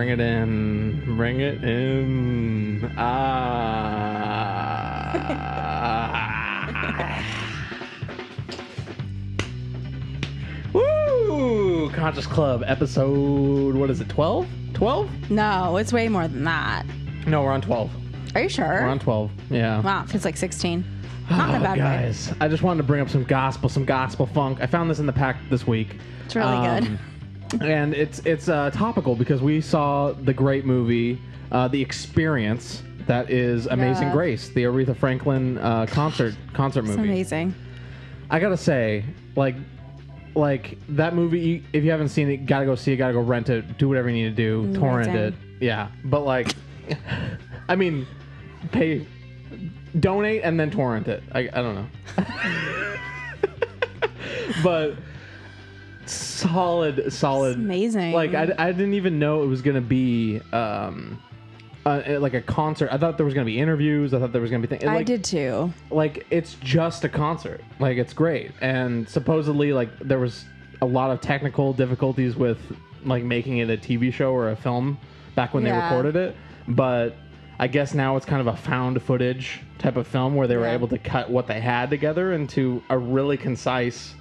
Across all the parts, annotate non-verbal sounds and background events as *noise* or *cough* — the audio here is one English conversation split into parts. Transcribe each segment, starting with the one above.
Bring it in. Bring it in. Ah. *laughs* Woo! Conscious Club episode. What is it? 12? 12? No, it's way more than that. No, we're on 12. Are you sure? We're on 12. Yeah. Wow, feels like 16. Not Oh, bad way. guys, I just wanted to bring up some gospel, some gospel funk. I found this in the pack this week. It's really Um, *laughs* and it's it's uh, topical because we saw the great movie, uh, The Experience, that is Amazing Yeah. Grace, the Aretha Franklin uh, concert concert It's movie. amazing. I gotta say, like, like that movie. You, if you haven't seen it, gotta go see it. Gotta go rent it. Do whatever you need to do. torrent down. it. Yeah, but like, *laughs* I mean, pay, donate, and then torrent it. I, I don't know. *laughs* but solid, solid, It's amazing. Like I, I didn't even know it was gonna be um, uh, like a concert. I thought there was gonna be interviews. I thought there was gonna be things. I did too. like it's just a concert like it's great and supposedly like there was a lot of technical difficulties with like making it a tv show or a film back when they recorded it but i guess now it's kind of a found footage type of film where they were Yeah. able to cut what they had together into a really concise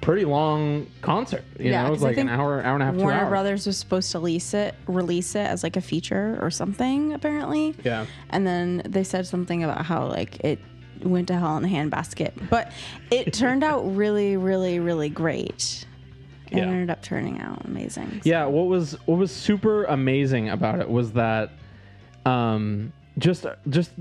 pretty long concert you Yeah, know it was like an hour hour and a half Warner Brothers was supposed to release it, release it as like a feature or something apparently. yeah And then they said something about how like it went to hell in a handbasket, but it *laughs* turned out really, really, really great. It Yeah. ended up turning out amazing. Yeah, what was what was super amazing about it was that um just just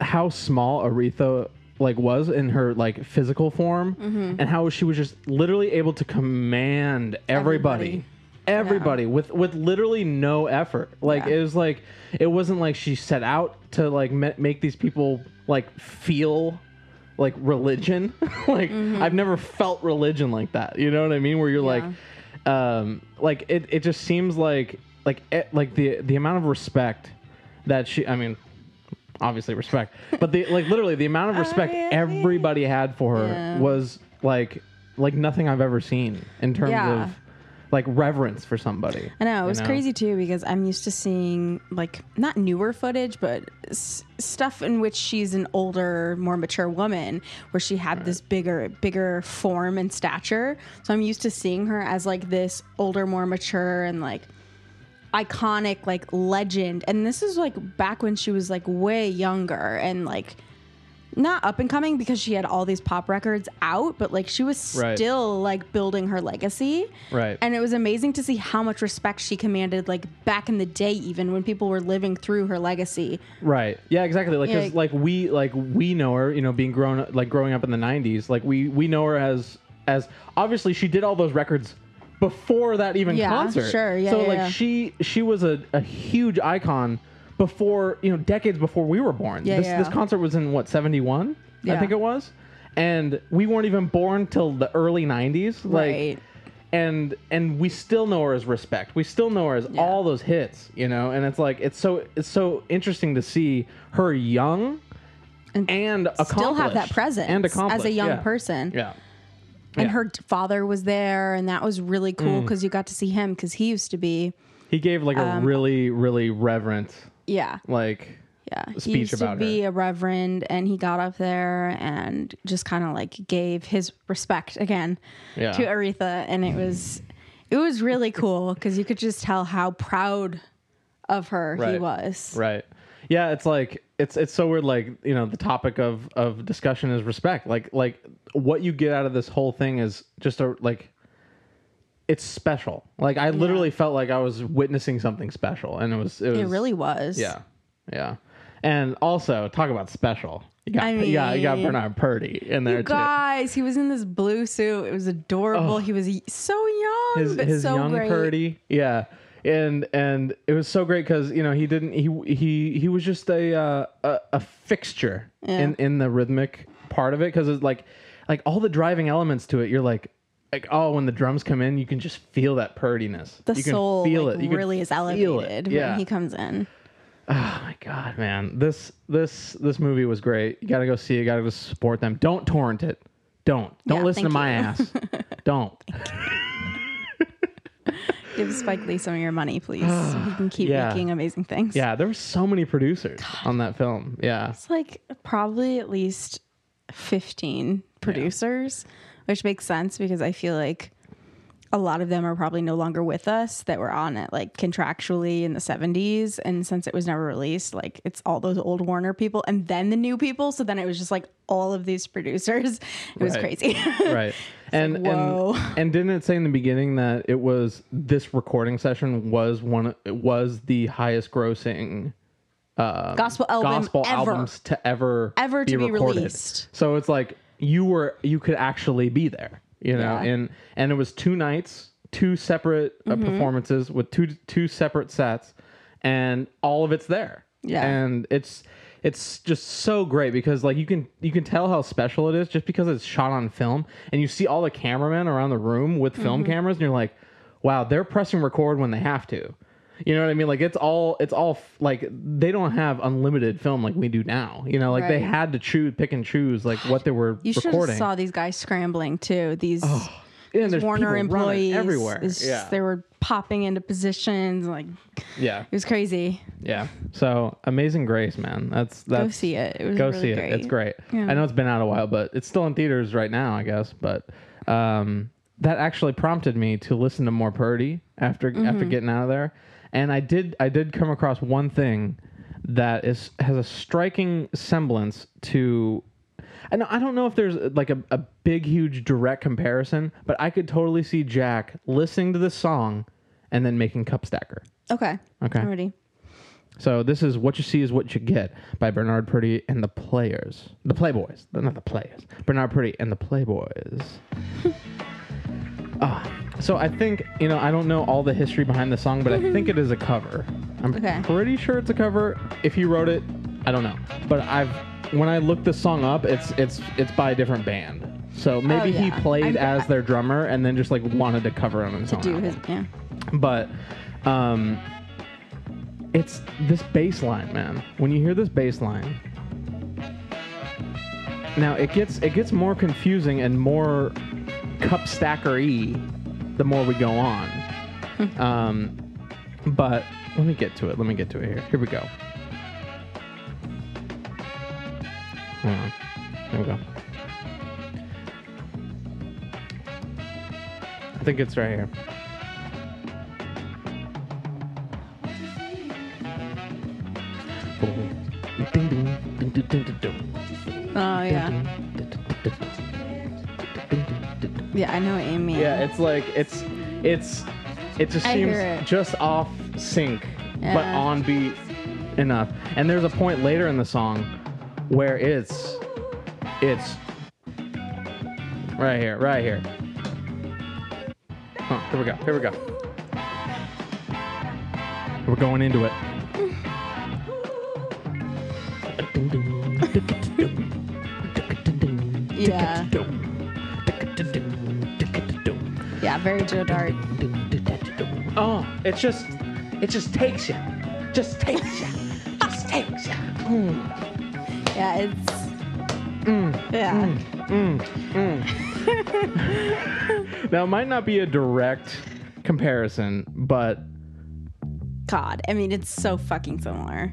how small Aretha like was in her like physical form and how she was just literally able to command everybody. Everybody, Everybody. with with literally no effort. Like Yeah. it was like it wasn't like she set out to like ma- make these people like feel like religion. *laughs* Like i've never felt religion like that. You know what i mean? Where you're like um like it, it just seems like like it, like the the amount of respect that she i mean obviously respect but the like literally the amount of *laughs* respect everybody had for her Yeah. was like like nothing i've ever seen in terms Yeah. of like reverence for somebody I know it you was crazy too because I'm used to seeing like not newer footage, but s- stuff in which she's an older, more mature woman, where she had this bigger, bigger form and stature. So I'm used to seeing her as like this older, more mature, and like iconic, like legend. And this is like back when she was like way younger and like not up and coming because she had all these pop records out, but like she was Right. still like building her legacy. Right. And it was amazing to see how much respect she commanded, like back in the day, even when people were living through her legacy. Right. Yeah, exactly. Like, 'cause, Yeah. like we, like we know her. You know, being grown, like growing up in the '90s. Like we, we know her as, as obviously she did all those records before that even Yeah, concert. sure, yeah, So yeah, like yeah. she, she was a, a huge icon before you know decades before we were born. Yeah, this yeah. this concert was in what '71, I Yeah. think it was, and we weren't even born till the early '90s. Like, Right. and and we still know her as respect. We still know her as Yeah. all those hits, you know. And it's like it's so it's so interesting to see her young and, accomplished Still have that presence and accomplished as a young yeah. person. Yeah, And Yeah. her father was there, and that was really Mm. cool because you got to see him because he used to be, he gave like a Um, really really reverent yeah, like yeah. speech he used about to be her. a reverend, and he got up there and just kind of like gave his respect again Yeah. to Aretha, and it was it was really cool because you could just tell how proud of her he was. Right. Yeah, it's like it's it's so weird. Like you know, the topic of of discussion is respect. Like like what you get out of this whole thing is just a like. It's special. Like I literally felt like I was witnessing something special, and it was it was It really was. yeah yeah. And also talk about special. You got I you got you got Bernard Purdie in there You too. guys, he was in this blue suit. It was adorable. He was so young, his but his so young great. Purdie. Yeah. And and it was so great because you know he didn't he he he was just a uh, a, a fixture in in the rhythmic part of it because it's like like all the driving elements to it you're like like oh when the drums come in you can just feel that purdiness. The you can soul feel like, it. You really is elevated yeah. when he comes in. oh my god man. This this this movie was great. You gotta go see it. You gotta go support them. Don't torrent it. Don't. Don't Yeah, listen to my you. ass. *laughs* Don't Give Spike Lee some of your money, please. so he *sighs* can keep Yeah. making amazing things. Yeah, there were so many producers on that film. Yeah. It's like probably at least 15 producers, which makes sense because I feel like a lot of them are probably no longer with us that were on it like contractually in the 70s and since it was never released like it's all those old Warner people and then the new people so then it was just like all of these producers *laughs* it was crazy *laughs* right. And, like, whoa. and and didn't it say in the beginning that it was this recording session was one it was the highest grossing gospel album gospel ever albums to ever Ever to be recorded. released. So it's like you were you could actually be there, you know, Yeah. and and it was two nights, two separate uh, Mm-hmm. performances with two two separate sets, and all of it's there. Yeah. and it's it's just so great because like you can you can tell how special it is just because it's shot on film and you see all the cameramen around the room with film Mm-hmm. cameras and you're like wow they're pressing record when they have to. You know what i mean? Like it's all it's all f- like they don't have unlimited film like we do now. You know like they had to choose pick and choose like what they were you should have recording. saw these guys scrambling too these and there's Warner employees everywhere. yeah. they were popping into positions like yeah. it was crazy. Yeah. So amazing grace man. That's that's go see it. It was go really see great. it. It's great. Yeah. i know it's been out a while but it's still in theaters right now i guess. But um that actually prompted me to listen to more Purdie after after Mm-hmm. getting out of there. And i did i did come across one thing that is has a striking semblance to and I don't know if there's like a, a big, huge direct comparison, but I could totally see Jack listening to this song and then making Cup Stacker. okay Okay. I'm ready So this is "What You See Is What You Get" by Bernard Purdie and the Players, the Playboys, not the Players. Bernard Purdie and the Playboys. *laughs* Ah, so I think you know I don't know all the history behind the song, but I think it is a cover. I'm Okay. pretty sure it's a cover. If he wrote it, I don't know, but I've when I looked the song up, it's it's it's by a different band. So maybe he Oh, yeah. played I'm- as their drummer and then just like wanted to cover on his own do his yeah. But um it's this bass line man. When you hear this bass line now it gets it gets more confusing and more cup stackery the more we go on. Um but let me get to it. Let me get to it here. Here we go Hold on. There we go. I think it's right here. oh yeah yeah I know what you mean Yeah, it's like it's it's it just I seems hear it. just off sync, but Yeah. on beat enough. And there's a point later in the song where it's it's right here, right here. Huh, here we go. Here we go. We're going into it. Yeah. yeah very Joe Dart Oh, it's just, it just takes you, just takes you, just takes you. Yeah it's Mm, yeah. Mm. Mm. Mm. *laughs* Now, it might not be a direct comparison, but God I mean it's so fucking similar.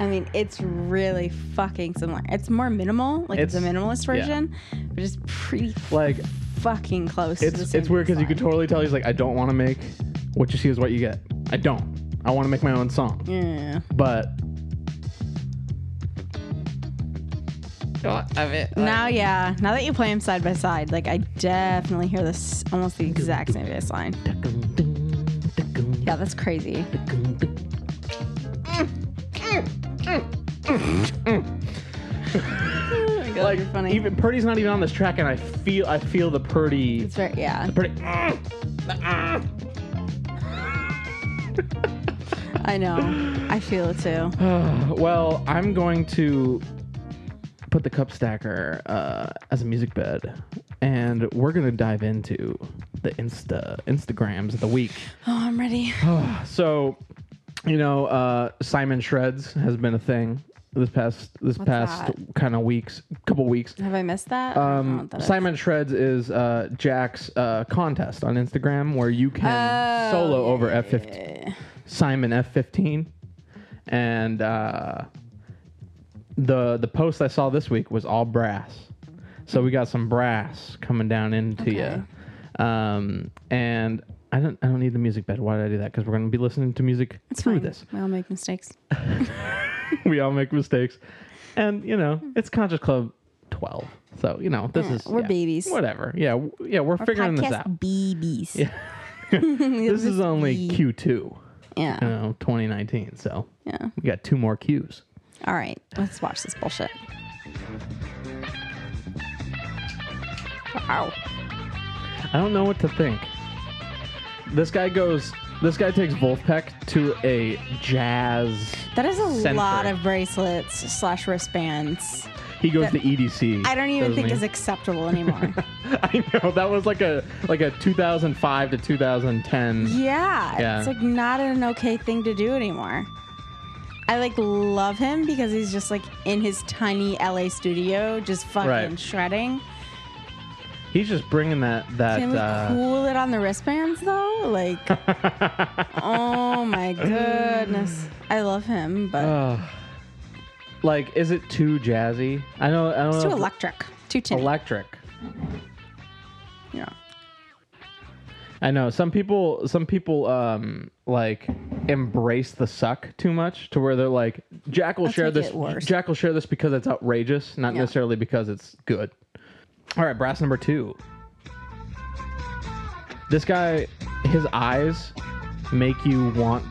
I mean it's really fucking similar. It's more minimal like it's, a It's- minimalist yeah. version but it's pretty like fucking close to the it's it's weird because you could totally tell he's like, I don't want to make what you see is what you get. I don't. I want to make my own song, yeah. But Now, yeah. Now that you play them side by side, like I definitely hear this almost the exact same bass line. Yeah, that's crazy. Oh my God, like you're funny. even Purdie's not even on this track, and I feel I feel the Purdie, it's very yeah. Purdie. I know. I feel it too. *sighs* well, I'm going to put the cup stacker uh, as a music bed, and we're gonna dive into the Insta Instagrams of the week. Oh, I'm ready. *sighs* So, you know, uh, Simon Shreds has been a thing this past this past kind of weeks, couple weeks. Have I missed that? I Um, what that is. Simon Shreds is uh, Jack's uh, contest on Instagram where you can Oh, solo over F15. Simon F15, and uh, the the post I saw this week was all brass. So we got some brass coming down into Okay. you, um, and I don't I don't need the music bed. Why did I do that? Because we're going to be listening to music It's through fine. this. We all make mistakes. *laughs* *laughs* we all make mistakes, and you know it's Conscious Club 12. So you know this Yeah, is we're yeah, babies. Whatever. Yeah, w- yeah, we're, figuring this out. babies. Yeah. *laughs* this is only Q2, Yeah. you know, 2019. So Yeah. we got two more Qs. All right. Let's watch this bullshit. Wow. I don't know what to think. This guy goes. This guy takes Vulfpeck to a jazz. That is a Center. lot of bracelets slash wristbands. He goes to EDC. I don't even think he? is acceptable anymore. *laughs* I know that was like a like a 2005 to 2010. yeah, Yeah. It's like not an okay thing to do anymore. I like love him because he's just like in his tiny LA studio, just fucking Right. shredding. He's just bringing that that. Can we uh, cool it on the wristbands though? Like, *laughs* oh my goodness, I love him, but like, is it too jazzy? I know. I don't it's know. too if- electric, too tinny. Electric. yeah. I know some people. Some people um like embrace the suck too much to where they're like, Jack will Let's share this. Jack will share this because it's outrageous, not Yeah. necessarily because it's good. All right, brass number two. This guy, his eyes make you want,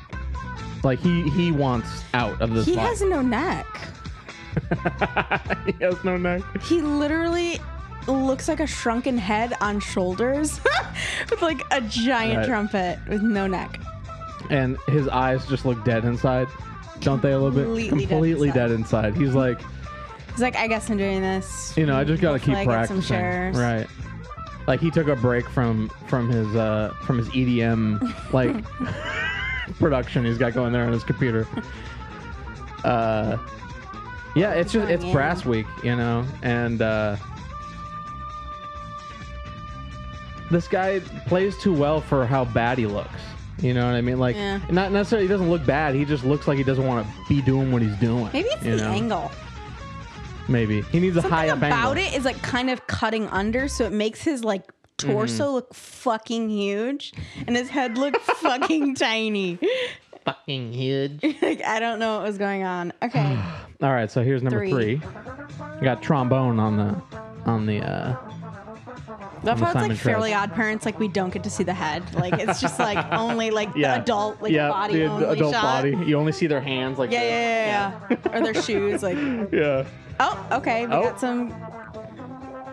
like he he wants out of this. He has no neck. *laughs* he has no neck. He literally looks like a shrunken head on shoulders *laughs* with like a giant Right. trumpet with no neck. And his eyes just look dead inside. Don't they a little bit? Completely dead inside. dead inside. He's like, He's like, I guess I'm doing this. you know, I just gotta keep I get some practicing. shares. Right. Like he took a break from from his uh from his EDM *laughs* like production he's got going there on his computer. Uh yeah, it's just it's brass week, you know, and uh this guy plays too well for how bad he looks. You know what I mean? Like, Yeah. not necessarily he doesn't look bad. He just looks like he doesn't want to be doing what he's doing. Maybe it's the know? angle. Maybe he needs a high Something up about it is like kind of cutting under, so it makes his like torso Mm-hmm. look fucking huge, and his head look *laughs* fucking tiny. Fucking huge. *laughs* like I don't know what was going on. Okay, *sighs* All right, so here's number Three. three. Got trombone on the on the. uh that's the why it's like Fairly Odd Parents. Like we don't get to see the head. Like it's just like *laughs* only like Yeah, the adult like yeah, body the ad- only adult shot. body. You only see their hands, like Yeah, yeah, yeah, yeah. or their shoes. Like yeah. oh, okay, we Oh. got some.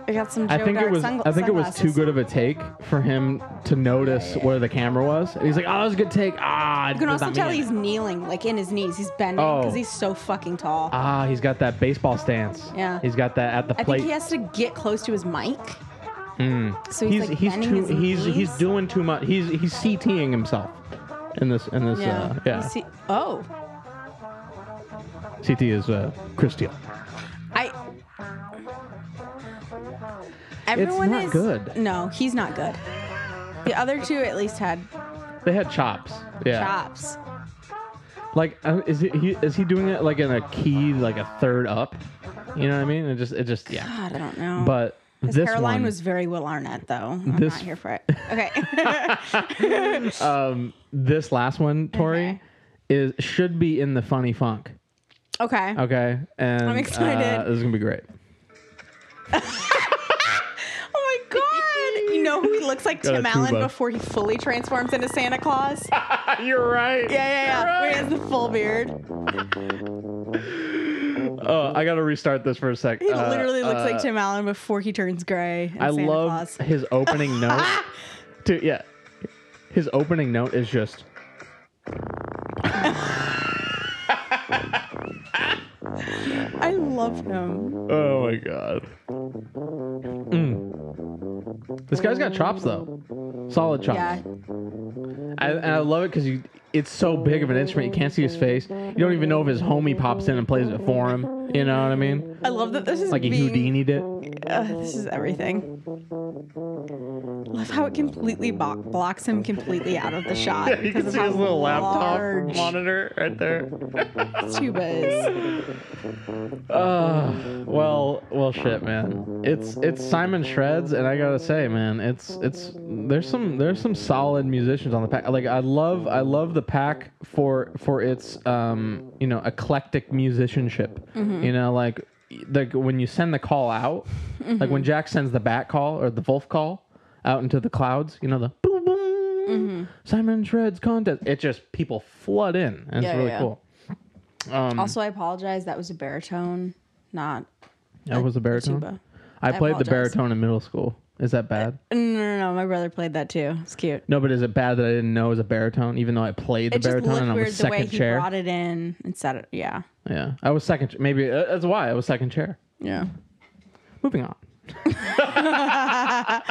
We got some. Joe I think it was. sungla- I think it was too good of a take for him to notice where the camera was. And he's like, "Oh, that was a good take." Ah, You can also tell he's kneeling, like in his knees. He's bending Oh. because he's so fucking tall. Ah, he's got that baseball stance. Yeah. He's got that at the I plate. think he has to get close to his mic. Mm. So he's, he's like he's too he's he's doing too much. He's he's CTing himself in this in this Yeah. uh yeah. See- oh, CT is uh Christian. I. Everyone not is good. No, he's not good. The other two at least had They had chops. Yeah. chops. Like uh, is he, he is he doing it like in a key like a third up? You know what I mean? It just it just yeah. God, I don't know. But his this hairline one, was very Will Arnett, though. I'm This- not here for it. *laughs* Okay. *laughs* um this last one, Tori, Okay. is should be in the funny funk. okay. Okay, and I'm excited. Uh, this is gonna be great. *laughs* Oh my god! You know who he looks like Tim Allen before he fully transforms into Santa Claus? You're right. yeah, yeah. Where he has the full beard. Oh, I gotta restart this for a sec. He Uh, literally looks uh, like Tim Allen before he turns gray. I Santa love Claus. his opening *laughs* note. to yeah, his opening note is just. I love him. Oh my god. Mm. This guy's got chops though, solid chops. Yeah. I, and I love it because you it's so big of an instrument you can't see his face. You don't even know if his homie pops in and plays it for him. You know what I mean? I love that this is Like he being, Houdini'd it. uh, this is everything. Love how it completely bo- blocks him completely out of the shot. *laughs* Yeah, you because of how large laptop monitor right there. *laughs* tuba is. Uh, well, well, shit, man. It's it's Simon Shreds, and I gotta say, man, it's it's there's some there's some solid musicians on the pack. Like I love I love the pack for for its um you know eclectic musicianship. You know, like like when you send the call out, like when Jack sends the bat call or the Wolf call out into the clouds. You know the boom boom Simon Shreds contest. It just people flood in, and Yeah, it's really yeah. cool. Um, Also, I apologize. That was a baritone, not that was a baritone. tuba. I I played the apologize. baritone in middle school. Is that bad? No, no, no. My brother played that too. It's cute. No, but is it bad that I didn't know it was a baritone, even though I played the It just baritone looked and I weird was the way second he chair? brought it in and instead of yeah, Yeah, I was second. ch- Maybe uh, that's why I was second chair. yeah. Moving on. *laughs* *laughs*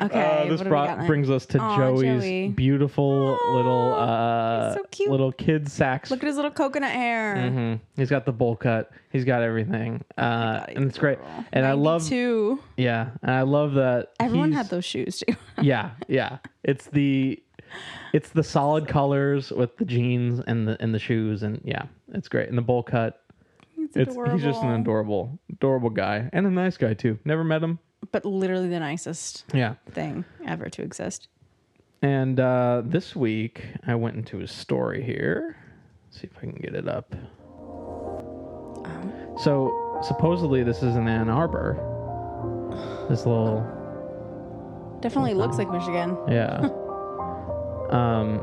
Okay, Uh, this what do we brought, brings us to Aw, Joey's Joey. beautiful little uh, so cute. little kid sax. Look at his little coconut hair. hmm He's got the bowl cut. He's got everything, uh, God, and it's great. adorable. And I love, Two. yeah, and I love that Everyone he's- had those shoes too. *laughs* yeah, yeah. It's the it's the solid colors with the jeans and the and the shoes and yeah, it's great. And the bowl cut. It's he's just an adorable, adorable guy and a nice guy too. Never met him. But literally the nicest Yeah. thing ever to exist. And uh, this week I went into his story here. see if I can get it up. Um, So supposedly this is in Ann Arbor. This little definitely looks like Michigan. *laughs* Yeah. um,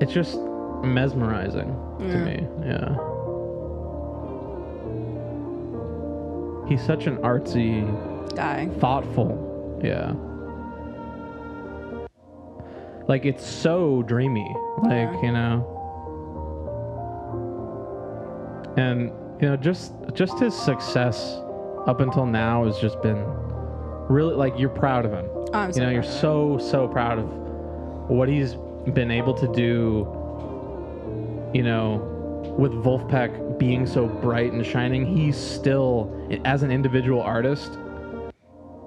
it's just mesmerizing to me. Yeah. He's such an artsy, Guy. thoughtful. Yeah. Like it's so dreamy. Like, Yeah. you know. And you know, just just his success up until now has just been really like you're proud of him. Oh, I'm You so know, you're so so proud of what he's been able to do. You know, with Vulfpeck being so bright and shining, he's still as an individual artist,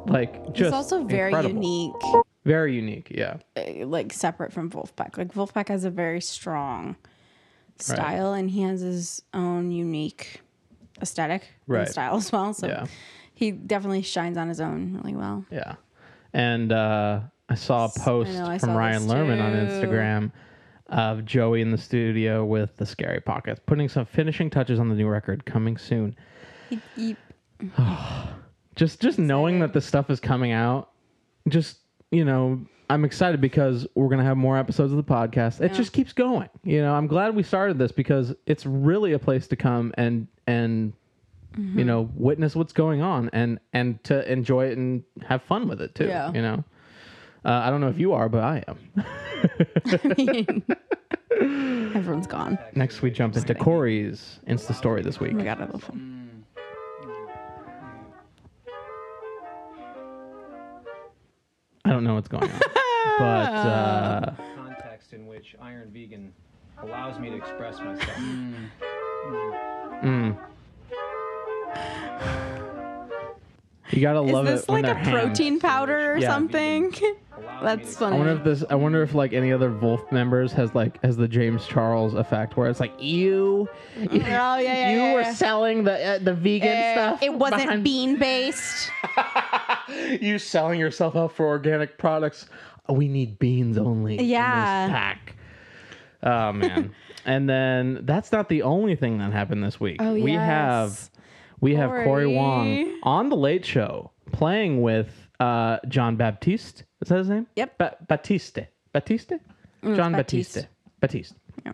like just He's also very incredible. unique, Very unique, yeah. uh, like separate from Vulfpeck. Like Vulfpeck has a very strong style, and he has his own unique aesthetic Right. and style as well. So Yeah. he definitely shines on his own really well. Yeah. And uh, I saw a post know, from Ryan Lerman on. Instagram of Joey in the studio with the Scary Pockets, putting some finishing touches on the new record coming soon. *sighs* Just just knowing that the stuff is coming out, just you know, I'm excited because we're gonna have more episodes of the podcast. It just keeps going. You know, I'm glad we started this because it's really a place to come and and Mm-hmm. you know witness what's going on and and to enjoy it and have fun with it too. Yeah. You know, uh, I don't know if you are, but I am. *laughs* everyone's gone. Next, we jump into Cory's Insta story this week. Oh my god, I love him. I don't know what's going on, but uh, context in which Iron Vegan allows me to express myself. mm. You gotta Is love this it like a they're hammed. protein powder or Yeah. something? *laughs* That's me to I funny. wonder if this. I wonder if like any other Vulf members has like has the James Charles effect, where it's like you, you, Oh, yeah, yeah, *laughs* you yeah, were selling the uh, the vegan Eh, stuff. It wasn't behind- bean based. *laughs* you selling yourself out for organic products. Oh, we need beans only. in this Yeah. pack. Oh man. and then that's not the only thing that happened this week. Oh, we yes. have we have Cory. Wong on the Late Show playing with uh, John Baptiste. Is that his name? Yep. Ba- Batiste. Batiste. John Baptiste. Batiste. Batiste. Yeah.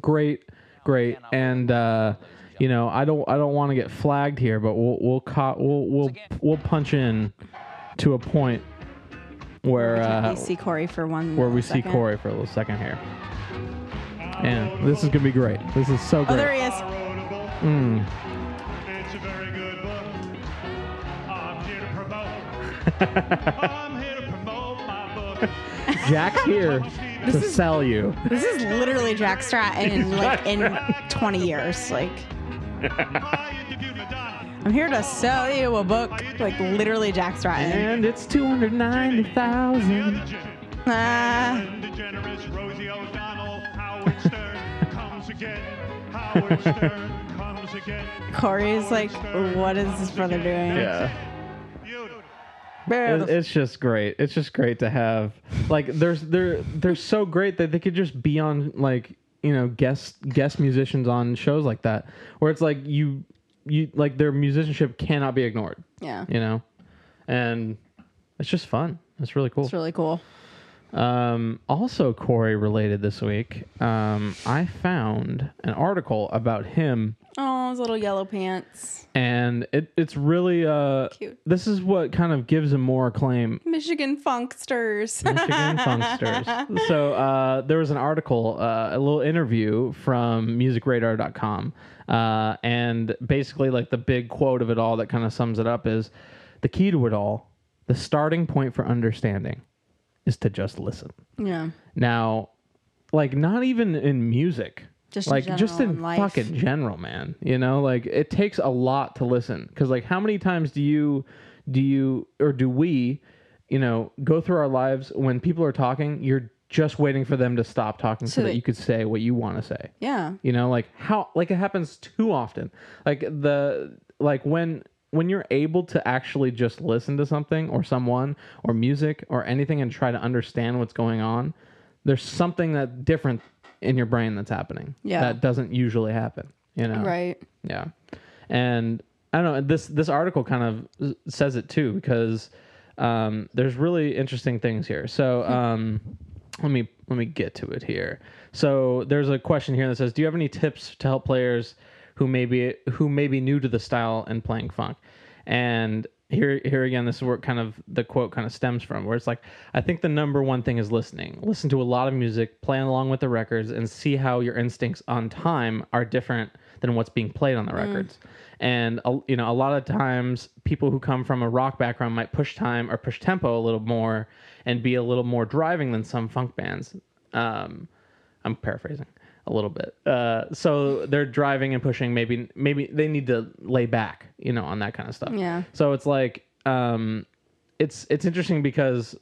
Great, great, and uh, you know I don't I don't want to get flagged here, but we'll we'll co- we'll we'll we'll punch in to a point where uh, we see Cory for one. where we see. Cory for a little second here. And this is gonna be great. This is so great. Oh, there he is. Mm. *laughs* my book. Jack's here to sell you. This is literally Jack Stratton in like in *laughs* 20 years. Like I interviewed Madonna. I'm here to sell you a book. Like literally Jack Stratton. And it's 290,000. Ah. Ellen DeGeneres, *laughs* Rosie O'Donnell, Howard Stern comes again. Howard Stern comes again. Cory's like, what is this brother doing? Yeah. Beautiful. It- it's just great. It's just great to have like there's they're they're so great that they could just be on like you know guest guest musicians on shows like that where it's like you you like their musicianship cannot be ignored. Yeah. You know, and it's just fun. It's really cool. It's really cool. Um, also, Cory related this week. Um, I found an article about him Oh, his little yellow pants. and it, it's really uh Cute. this is what kind of gives him more acclaim Michigan Funksters. *laughs* michigan funksters so uh there was an article uh, a little interview from musicradar.com uh and basically like the big quote of it all that kind of sums it up is the key to it all the starting point for understanding is to just listen. Yeah. now like not even in music. Just in like just in in fucking general man you know? Like it takes a lot to listen. Because like how many times do you do you or do we you know go through our lives when people are talking you're just waiting for them to stop talking so, So that- you could say what you want to say? Yeah. you know like how like it happens too often. Like the like when when you're able to actually just listen to something or someone or music or anything and try to understand what's going on there's something that different in your brain that's happening Yeah. that doesn't usually happen you know? Right. yeah. And i don't know this this article kind of says it too because um, there's really interesting things here. So um, let me let me get to it here. So there's a question here that says do you have any tips to help players who may be who may be new to the style and playing funk and here here again this is where kind of the quote kind of stems from where it's like i think the number one thing is listening. Listen to a lot of music playing along with the records and see how your instincts on time are different than what's being played on the records. And uh, you know a lot of times people who come from a rock background might push time or push tempo a little more and be a little more driving than some funk bands. Um, i'm paraphrasing a little bit uh, so they're driving and pushing maybe maybe they need to lay back you know on that kind of stuff Yeah. so it's like um, it's it's interesting because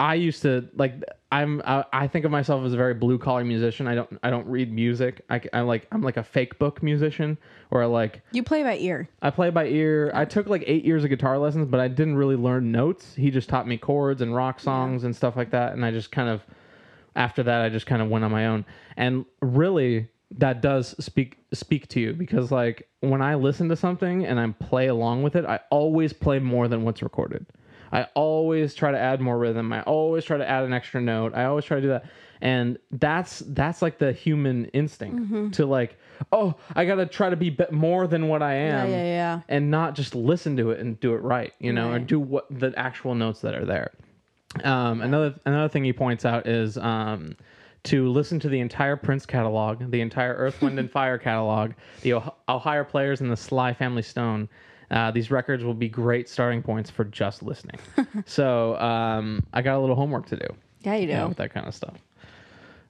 I used to like I'm I, I think of myself as a very blue collar musician. I don't I don't read music. I, I like I'm like a fake book musician or like You play by ear. I play by ear. I took like eight years of guitar lessons, but I didn't really learn notes. He just taught me chords and rock songs and stuff like that. And I just kind of, after that, I just kind of went on my own. And really, that does speak speak to you because like when I listen to something and I play along with it, I always play more than what's recorded. I always try to add more rhythm. I always try to add an extra note. I always try to do that. And that's that's like the human instinct mm-hmm. to like, oh, I got to try to be more than what I am yeah, yeah. yeah. and not just listen to it and do it right, you know, or do what the actual notes that are there. Um, another another thing he points out is um, to listen to the entire Prince catalog, the entire Earth, Wind, and *laughs* Fire catalog, the Oh- Ohio Players, and the Sly Family Stone. Uh, these records will be great starting points for just listening. *laughs* so um, I got a little homework to do. Yeah, you do. Yeah, with that kind of stuff.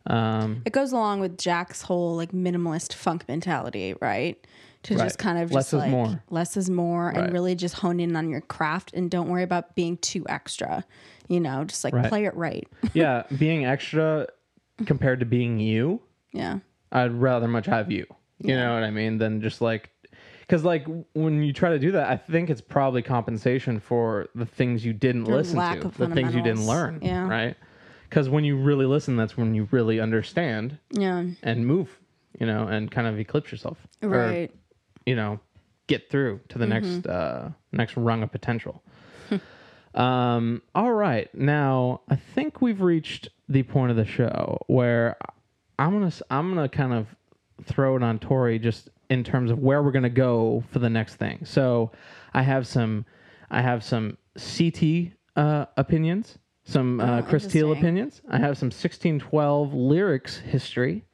Um, It goes along with Jack's whole like minimalist funk mentality, right? To Right. just kind of Less just is like more. less is more Right. and really just hone in on your craft and don't worry about being too extra. You know, just like Right. play it right. *laughs* yeah, being extra compared to being you. yeah. I'd rather much have you. You know what I mean? Than just like, because like when you try to do that, I think it's probably compensation for the things you didn't Your listen lack to, the things you didn't learn. Yeah. Right. Because when you really listen, that's when you really understand Yeah. and move. You know, and kind of eclipse yourself. Or, Right. you know, get through to the next uh, next rung of potential. Um, all right, now I think we've reached the point of the show where I'm gonna I'm gonna kind of throw it on Tori just in terms of where we're gonna go for the next thing. So I have some I have some CT uh, opinions, some uh, Oh, Chris Teal opinions. I have some 1612 lyrics history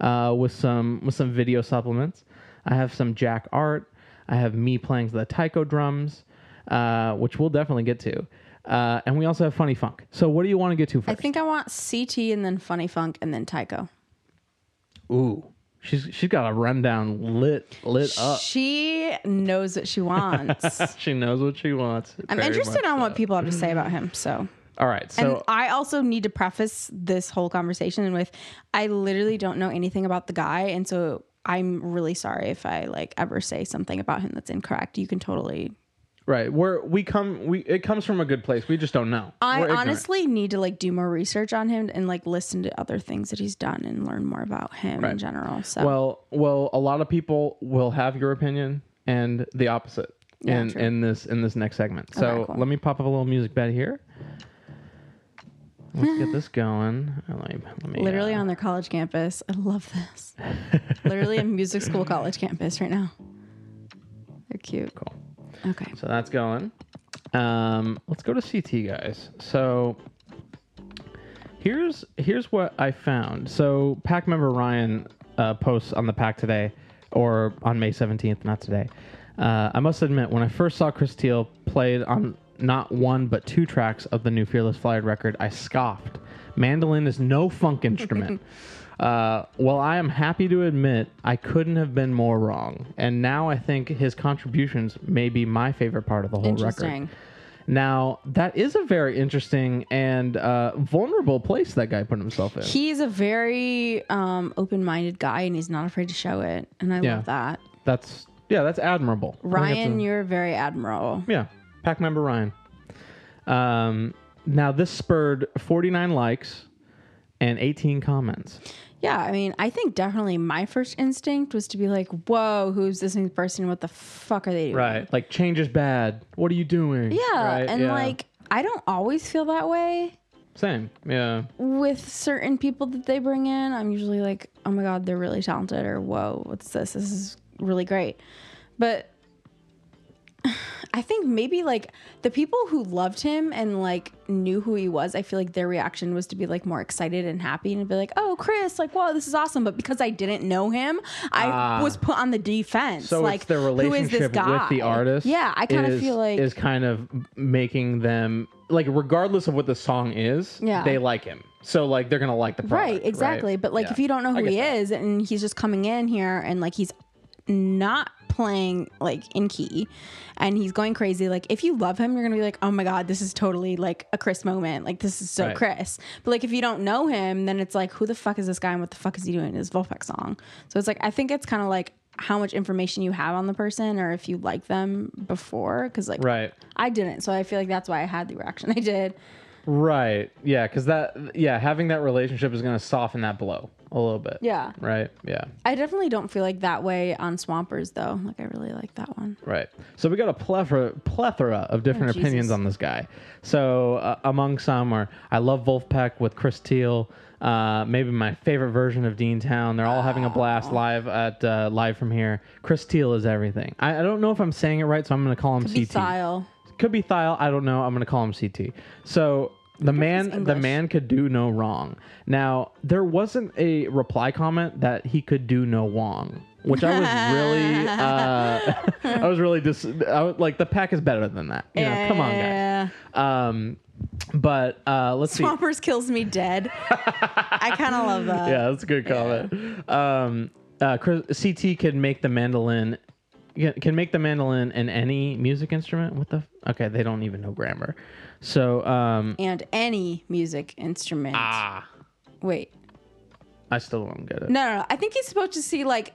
uh, with some with some video supplements. I have some Jack art. I have me playing the taiko drums, uh, which we'll definitely get to. Uh, and we also have Funny Funk. So what do you want to get to first? I think I want CT and then Funny Funk and then taiko. Ooh, she's she's got a rundown lit lit up. She knows what she wants. *laughs* She knows what she wants. I'm interested on so. what people have to say about him. So, All right, and I also need to preface this whole conversation with I literally don't know anything about the guy, and so I'm really sorry if I like ever say something about him that's incorrect. You can totally. Right, we're we come we it comes from a good place. We just don't know. I We're honestly need to like do more research on him and like listen to other things that he's done and learn more about him in general. So, Well, well, a lot of people will have your opinion and the opposite Yeah, in true. in this in this next segment. So Okay, cool. let me pop up a little music bed here. Let's get this *sighs* going. Let me, let me, literally uh, on their college campus. I love this. literally a music school college campus right now. They're cute. Cool. Okay. So that's going. Um, let's go to CT, guys. So here's here's what I found. So pack member Ryan uh, posts on the pack today, or on May seventeenth, not today. Uh, I must admit, when I first saw Chris Steele played on not one but two tracks of the new Fearless Flyer record, I scoffed. Mandolin is no funk *laughs* instrument. Uh, well, I am happy to admit I couldn't have been more wrong, and now I think his contributions may be my favorite part of the whole record. Interesting. Now, that is a very interesting and uh, vulnerable place that guy put himself in. He's a very um, open-minded guy, and he's not afraid to show it, and I Yeah. love that. that's yeah, that's admirable. I think that's Ryan, a- you're very admirable. yeah, pack member Ryan. Um, now this spurred 49 likes and 18 comments. Yeah, I mean, I think definitely my first instinct was to be like, "Whoa, who's this new person? What the fuck are they doing?" Right, like change is bad. What are you doing? Yeah, Right, and yeah. like I don't always feel that way same. Yeah, with certain people that they bring in. I'm usually like, "Oh my god, they're really talented," or "Whoa, what's this? This is really great." But *sighs* I think maybe like the people who loved him and like knew who he was, I feel like their reaction was to be like more excited and happy and be like, "Oh, Chris, like, whoa, this is awesome!" But because I didn't know him, I Ah. was put on the defense. So like, it's their who is this relationship guy? with the artist. Yeah, I kind of feel like is kind of making them like regardless of what the song is, Yeah. they like him. So like they're gonna like the product. right, exactly. But like, Yeah. if you don't know who he that. is and he's just coming in here and like he's not playing like in key and he's going crazy. Like if you love him you're gonna be like oh my god this is totally like a chris moment. Like this is so Right. chris. But like if you don't know him then it's like who the fuck is this guy and what the fuck is he doing in his Vulfpeck's song? So it's like i think it's kind of like how much information you have on the person or if you like them before because like Right. i didn't. So i feel like that's why i had the reaction *laughs* i did. Right. Yeah, because that yeah, having that relationship is gonna soften that blow a little bit. Yeah. Right. Yeah. i definitely don't feel like that way on swampers though like i really like that one Right. So we got a plethora plethora of different Oh, opinions Jesus. on this guy. So uh, among some are I love Vulfpeck with Chris Teal. Uh, maybe my favorite version of Dean Town. They're all having a blast live at uh, live from here. Chris Teal is everything. I, I don't know if I'm saying it right, so I'm going to call him Could be CT. style Could be Thyle. I don't know. I'm going to call him CT. So the man, the man could do no wrong. Now there wasn't a reply comment that he could do no wrong, which I was really, uh, *laughs* I was really dis. I was, like the pack is better than that. You know, come on, guys. Um, but uh, let's see. Swampers kills me dead. I kind of love that. *laughs* Yeah, that's a good comment. Um, uh, Chris, CT can make the mandolin. Can make the mandolin in any music instrument. What the? f- Okay, they don't even know grammar. So, um, And any music instrument. ah, Wait. I still don't get it. No, no, no. I think he's supposed to see like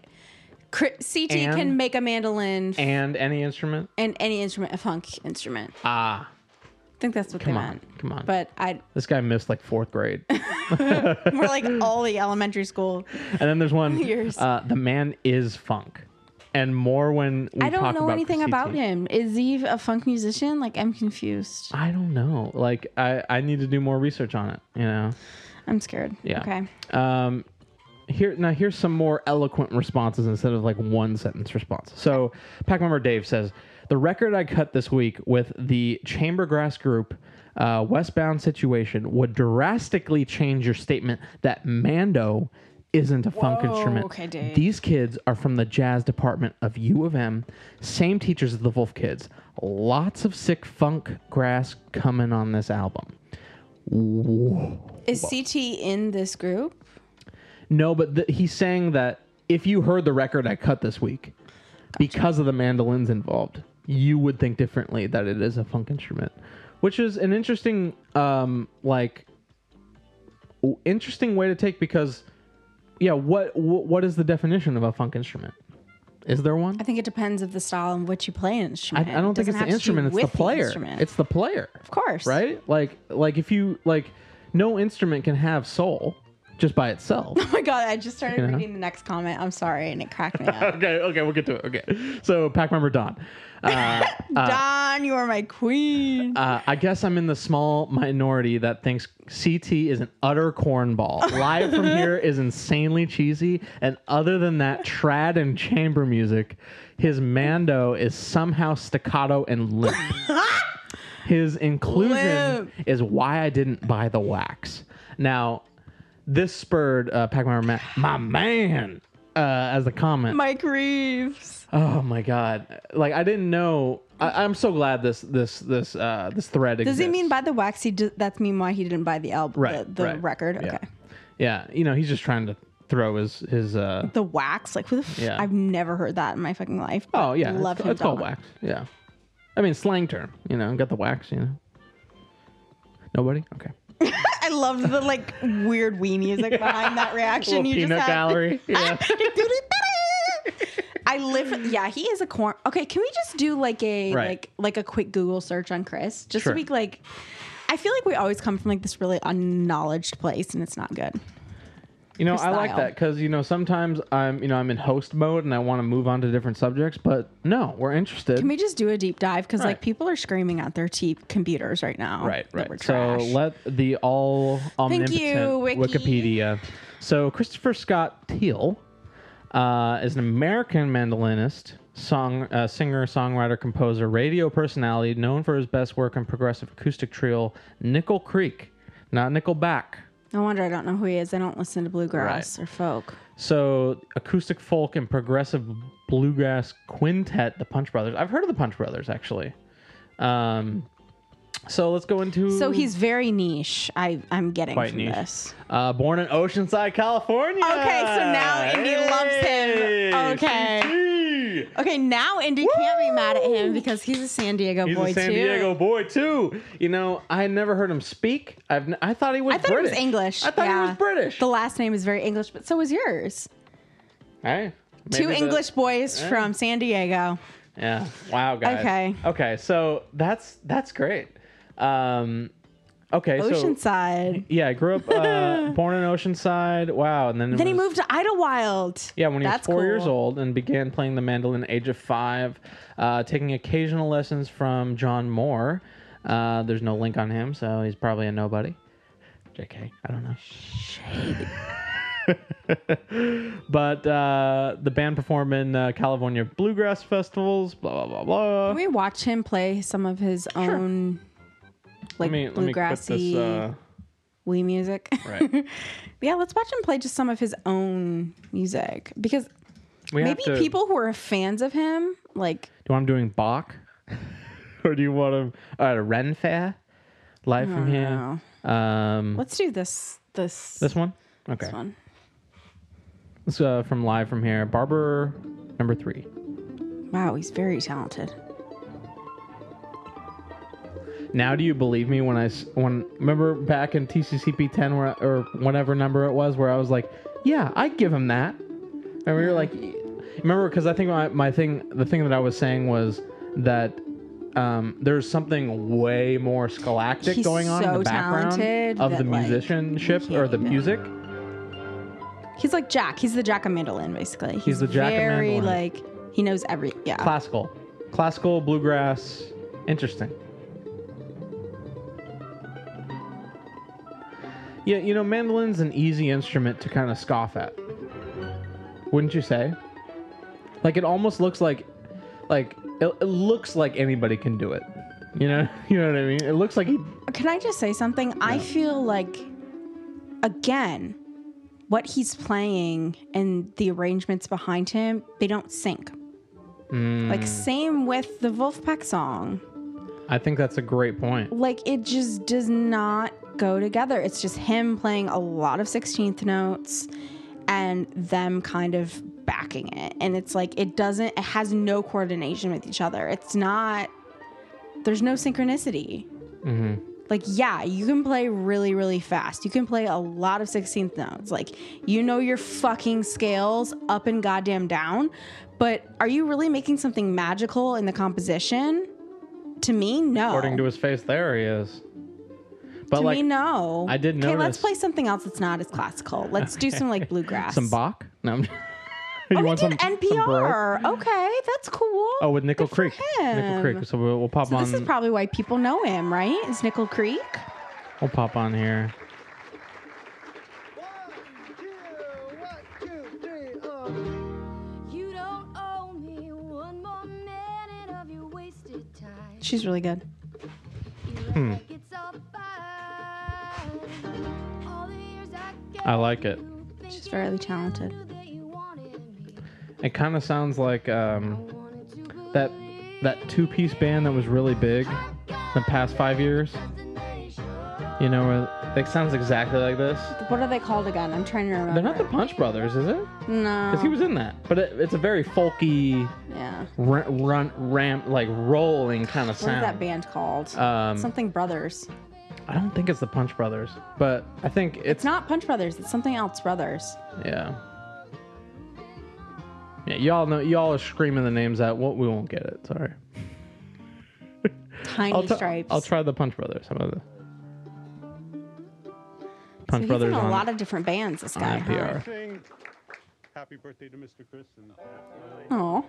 cri- CT And- can make a mandolin f- And any instrument. and any instrument, a funk instrument. Ah, I think that's what come they on, meant. come on. But I this guy missed like fourth grade. *laughs* we're like all the elementary school. and then there's one. *laughs* Years. Uh, the man is funk, and more when we I don't know anything about him. Is he a funk musician? Like I'm confused. I don't know. Like I, I need to do more research on it. You know. I'm scared. Yeah. Okay. Um, here now here's some more eloquent responses instead of like one sentence response. So pack member Dave says the record I cut this week with the Chambergrass group. Uh, westbound situation would drastically change your statement that Mando isn't a funk Whoa, instrument. okay, Dave. These kids are from the jazz department of U of M, same teachers as the Wolf Kids. Lots of sick funk grass coming on this album. Is CT in this group? No, but th- he's saying that if you heard the record I cut this week, because of the mandolins involved, you would think differently that it is a funk instrument, which is an interesting, um, like, interesting way to take because, yeah, what what is the definition of a funk instrument? Is there one? I think it depends of the style and what you play an I, instrument. I don't think it's the have to do instrument; it's the player. instrument. It's the player, of course, right? Like, like if you like, no instrument can have soul just by itself. *laughs* Oh my god! I just started You know? reading the next comment. I'm sorry, and it cracked me *laughs* up. okay, okay, we'll get to it. Okay, so pack member Don. Uh, Don, you are my queen. uh, I guess I'm in the small minority that thinks CT is an utter cornball. Live from *laughs* here is insanely cheesy, and other than that trad and chamber music, his Mando is somehow staccato and limp. *laughs* his inclusion Limp. is why I didn't buy the wax. Now, this spurred uh, Pac Man, my man, uh, as a comment. Mike Reeves. Oh my god! Like I didn't know. I, I'm so glad this this this uh this thread exists. Does exists. he mean by the wax? He d- that's mean why he didn't buy the album, right the, the right. record. Yeah. Okay. Yeah, you know he's just trying to throw his his. uh The wax, like who the f- Yeah. I've never heard that in my fucking life. Oh yeah, love it's, him. it's called wax. Yeah, I mean slang term. You know, got the wax. You know. Nobody. Okay. *laughs* I loved the like weird wee music behind that reaction. You peanut just had. gallery. *laughs* Yeah. I live. Yeah, he is a corn. Okay, can we just do like a Right. like like a quick Google search on Chris, just Sure. so we like. I feel like we always come from like this really unknowledged place, and it's not good. You know, I like that because you know sometimes I'm you know I'm in host mode and I want to move on to different subjects, but no, we're interested. Can we just do a deep dive? Because Right. like people are screaming at their t- computers right now. Right, that right. we're So trash. let the all omnipotent you, Wiki. Wikipedia. So Christopher Scott Thile uh, is an American mandolinist, song, uh, singer, songwriter, composer, radio personality, known for his best work on progressive acoustic trio Nickel Creek, not Nickelback. No wonder I don't know who he is. I don't listen to bluegrass or folk. So acoustic folk and progressive bluegrass quintet, the Punch Brothers. I've heard of the Punch Brothers actually. Um, so let's go into. So he's very niche. I I'm getting Quite from niche. this. Uh, born in Oceanside, California. Okay, so now Indy loves him. Okay. Okay, now Indy can't be mad at him because he's a San Diego He's boy a San too. Diego boy too. You know, I never heard him speak. I've n- I thought he was. I thought British. it was English. I thought yeah. he was British. The last name is very English, but so is yours. Hey, Two the- English boys from San Diego. Yeah. Wow, guys. Okay. Okay. So that's that's great. Um, okay. So Oceanside. *laughs* yeah, I grew up uh, born in Oceanside. Wow, and then then he moved to Idyllwild. Yeah, when he That's was four years old and began playing the mandolin at age of five, uh, taking occasional lessons from John Moore. Uh, there's no link on him, so he's probably a nobody. JK, I don't know. *laughs* but uh, the band performed in uh, California bluegrass festivals. Blah blah blah blah. Can we watch him play some of his own like me bluegrassy this. Uh, wee music? right. *laughs* yeah, let's watch him play just some of his own music because We maybe to, people who are fans of him like Do you want him doing Bach, *laughs* or do you want him at a Ren Fair? Live from here. Um, let's do this this this one. Okay. this one. It's uh, from live from here. Barber number three. Wow, he's very talented. Now, do you believe me when I when remember back in TCCP ten where or whatever number it was where I was like, yeah, I'd give him that. And we were like, remember because I think my, my thing the thing that I was saying was that um, there's something way more scholastic He's going on in the background of the like, musicianship or the music. He's like Jack. He's the Jack of mandolin, basically. He's, the Jack of very mandolin. like he knows every yeah. Classical, classical bluegrass. Interesting. Yeah, you know, mandolin's an easy instrument to kind of scoff at. Wouldn't you say? Like it almost looks like, like it, it looks like anybody can do it. You know, *laughs* you know what I mean? It looks like he. Can I just say something? I feel like again, what he's playing and the arrangements behind him, they don't sync. Mm. Like same with the Vulfpeck song. I think that's a great point. Like it just does not go together. It's just him playing a lot of 16th notes and them kind of backing it. And it's like it doesn't it has no coordination with each other. It's not there's no synchronicity. Mm-hmm. Like yeah, you can play really really fast. You can play a lot of 16th notes. Like you know your fucking scales up and goddamn down. But are you really making something magical in the composition? To me, no. According to his face, there he is. But to like me, no. I did Okay, let's play something else that's not as classical. Let's do some like *laughs* bluegrass. some Bach. No, I'm, *laughs* you Oh, we want did some- some NPR. okay, that's cool. Oh, with Nickel Good for Creek. Nickel. Creek. So we'll, we'll pop So on. this is probably why people know him, right? Is Nickel Creek? we'll pop on here. You don't owe me one more minute of your wasted time. She's really good. Hmm. I like it. She's very talented. that you wanted me. It kind of sounds like um, that that two piece band that was really big the past five years. You know, it sounds exactly like this. What are they called again? I'm trying to remember. They're not the Punch Brothers, is it? No. Because he was in that. But it, it's a very folky, Yeah. run, run ramp, like rolling kind of sound. What is that band called? Um, something Brothers. I don't think it's the Punch Brothers, but I think it's, It's not Punch Brothers. It's something else Brothers. Yeah. Yeah, y'all know y'all are screaming the names out. Well, we won't get it. Sorry. Tiny I'll, t- Stripes. I'll try the Punch Brothers. How about that? So Punch he's Brothers in a on, lot of different bands. This guy. NPR. Sing happy birthday to Mr. Chris and Oh,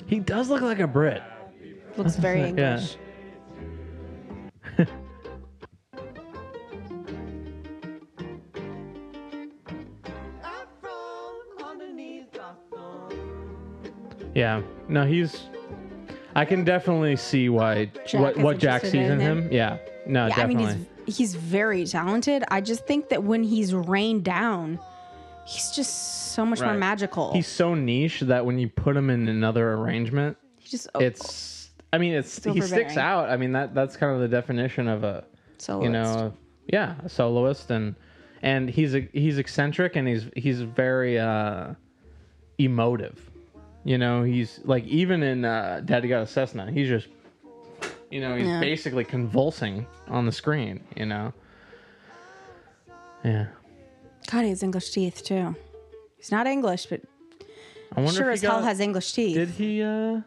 *laughs* He does look like a Brit. looks very English. Yeah. No, he's. I can definitely see why Jack what what Jack sees in him. Yeah. No, Yeah, I definitely. mean he's he's very talented. I just think that when he's rained down, he's just so much more magical. He's so niche that when you put him in another arrangement, he just oh, it's. I mean, it's he sticks out. I mean that that's kind of the definition of a soloist. you know yeah a soloist and and he's a, he's eccentric and he's he's very uh emotive you know he's like even in uh daddy got a cessna he's just you know he's Yeah. basically convulsing on the screen you know yeah God, he has English teeth too. He's not English, but i wonder sure if as he hell has English teeth. did he uh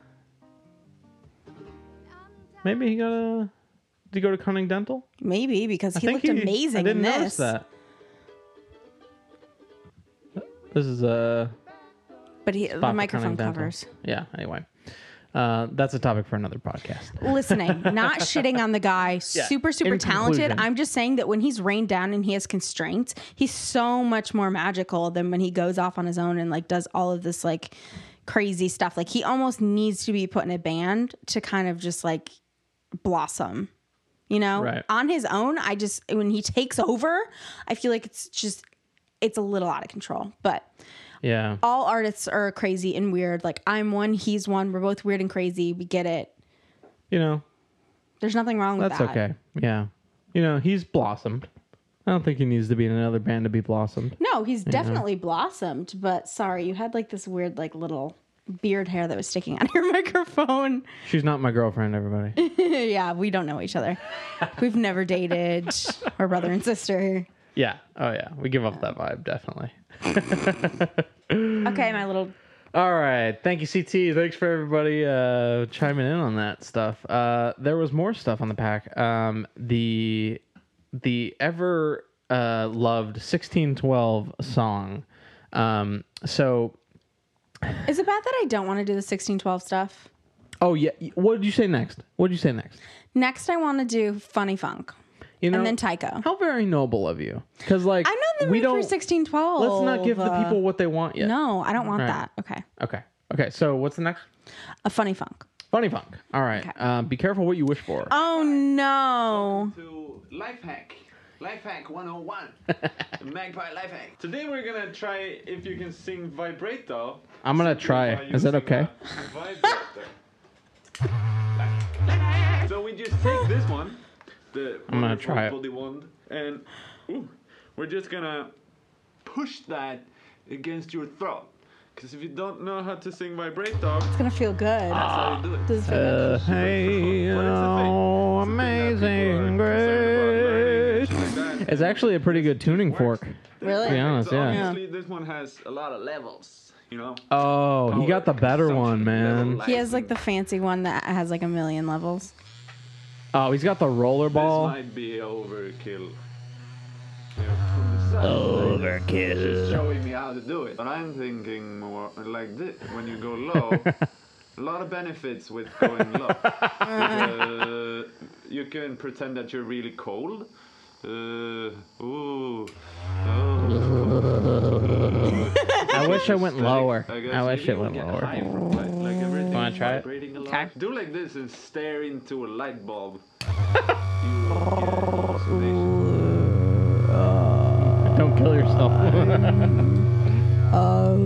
maybe he got a did he go to cunning dental Maybe because I he looked amazing I didn't in notice this. that. This is uh, But he, the microphone Dental. covers. Yeah. Anyway, uh, that's a topic for another podcast. *laughs* Listening, not shitting on the guy. *laughs* super, super in talented. conclusion. I'm just saying that when he's rained down and he has constraints, he's so much more magical than when he goes off on his own and like does all of this like crazy stuff. Like he almost needs to be put in a band to kind of just like blossom. You know, Right. on his own, I just when he takes over, I feel like it's just it's a little out of control. But Yeah. all artists are crazy and weird. Like I'm one, he's one. We're both weird and crazy. We get it. You know, There's nothing wrong with that's that. okay. Yeah. You know, he's blossomed. I don't think he needs to be in another band to be blossomed. No, he's definitely blossomed. But sorry, you had like this weird like little beard hair that was sticking *laughs* out of your microphone. She's not my girlfriend, everybody. *laughs* yeah, we don't know each other. We've never dated. We're brother and sister. yeah. Oh yeah. We give off that vibe definitely. Okay, my little All right. Thank you, CT. Thanks for everybody uh, chiming in on that stuff. Uh, there was more stuff on the pack. Um, the the ever uh, loved 1612 song. Um, so, Is it bad that I don't want to do the 1612 stuff? oh yeah. What did you say next? What did you say next? Next, I want to do Funny Funk. You know, and then taiko. how very noble of you. Because like I'm not in the we mood for don't. 1612. Let's not give the uh, people what they want yet. No, I don't want Right. that. Okay. Okay. Okay. So what's the next? A Funny Funk. Funny funk. All right. Okay. Um, be careful what you wish for. Oh no. to life hack. Life hack 101. *laughs* Magpie life hack. Today we're gonna try if you can sing vibrato. I'm gonna try. Is that okay? a vibrator. so we just take this one, the I'm gonna wonderful try it. wand, and ooh, we're just gonna push that against your throat. Because if you don't know how to sing vibrato, It's gonna feel good. that's how you do it. Does it feel Uh, good? hey, What is the thing? oh, It's the thing that people are amazing concerned about learning and grace. Shit like that. It's actually a pretty good tuning fork. Really? To be honest, So yeah. obviously this one has a lot of levels, you know. Oh, he got the better one, man. He has like the fancy one that has like a million levels. Oh, he's got the rollerball. This might be overkill. Yeah, from the side, She's Overkill. showing me how to do it. But I'm thinking more like this. When you go low, *laughs* a lot of benefits with going low. *laughs* uh, you can pretend that you're really cold. Uh, ooh. Oh. I wish I went lower. guess I wish it went lower. high Like, like everything Wanna try it? vibrating a lot. Okay. Do like this and stare into a light bulb. *laughs* You will get hallucinations. Don't kill yourself. *laughs* Oh.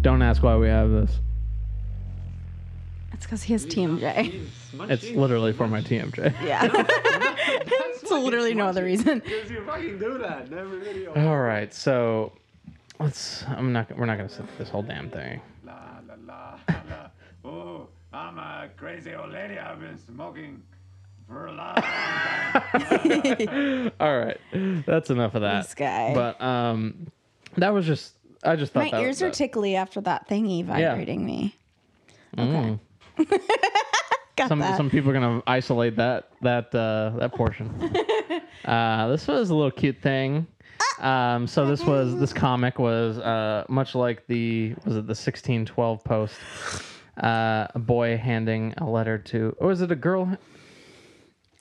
Don't ask why we have this. It's because he has TMJ. It's literally for my TMJ. Yeah. *laughs* it's literally no other reason. Because you fucking do that in every video. All right, so let's. I'm not. We're not gonna sit through this whole damn thing. La la la la. Oh, I'm a crazy old lady. I've been smoking for a long time. *laughs* All right, that's enough of that. This guy. But um, that was just. I just thought My that ears that, are tickly after that thingy vibrating me. Mm. *laughs* Some that. some people are gonna isolate that that uh, that portion. *laughs* uh, this was a little cute thing. Um, so this was this comic was uh, much like the was it the sixteen twelve post. Uh, a boy handing a letter to, or is it a girl?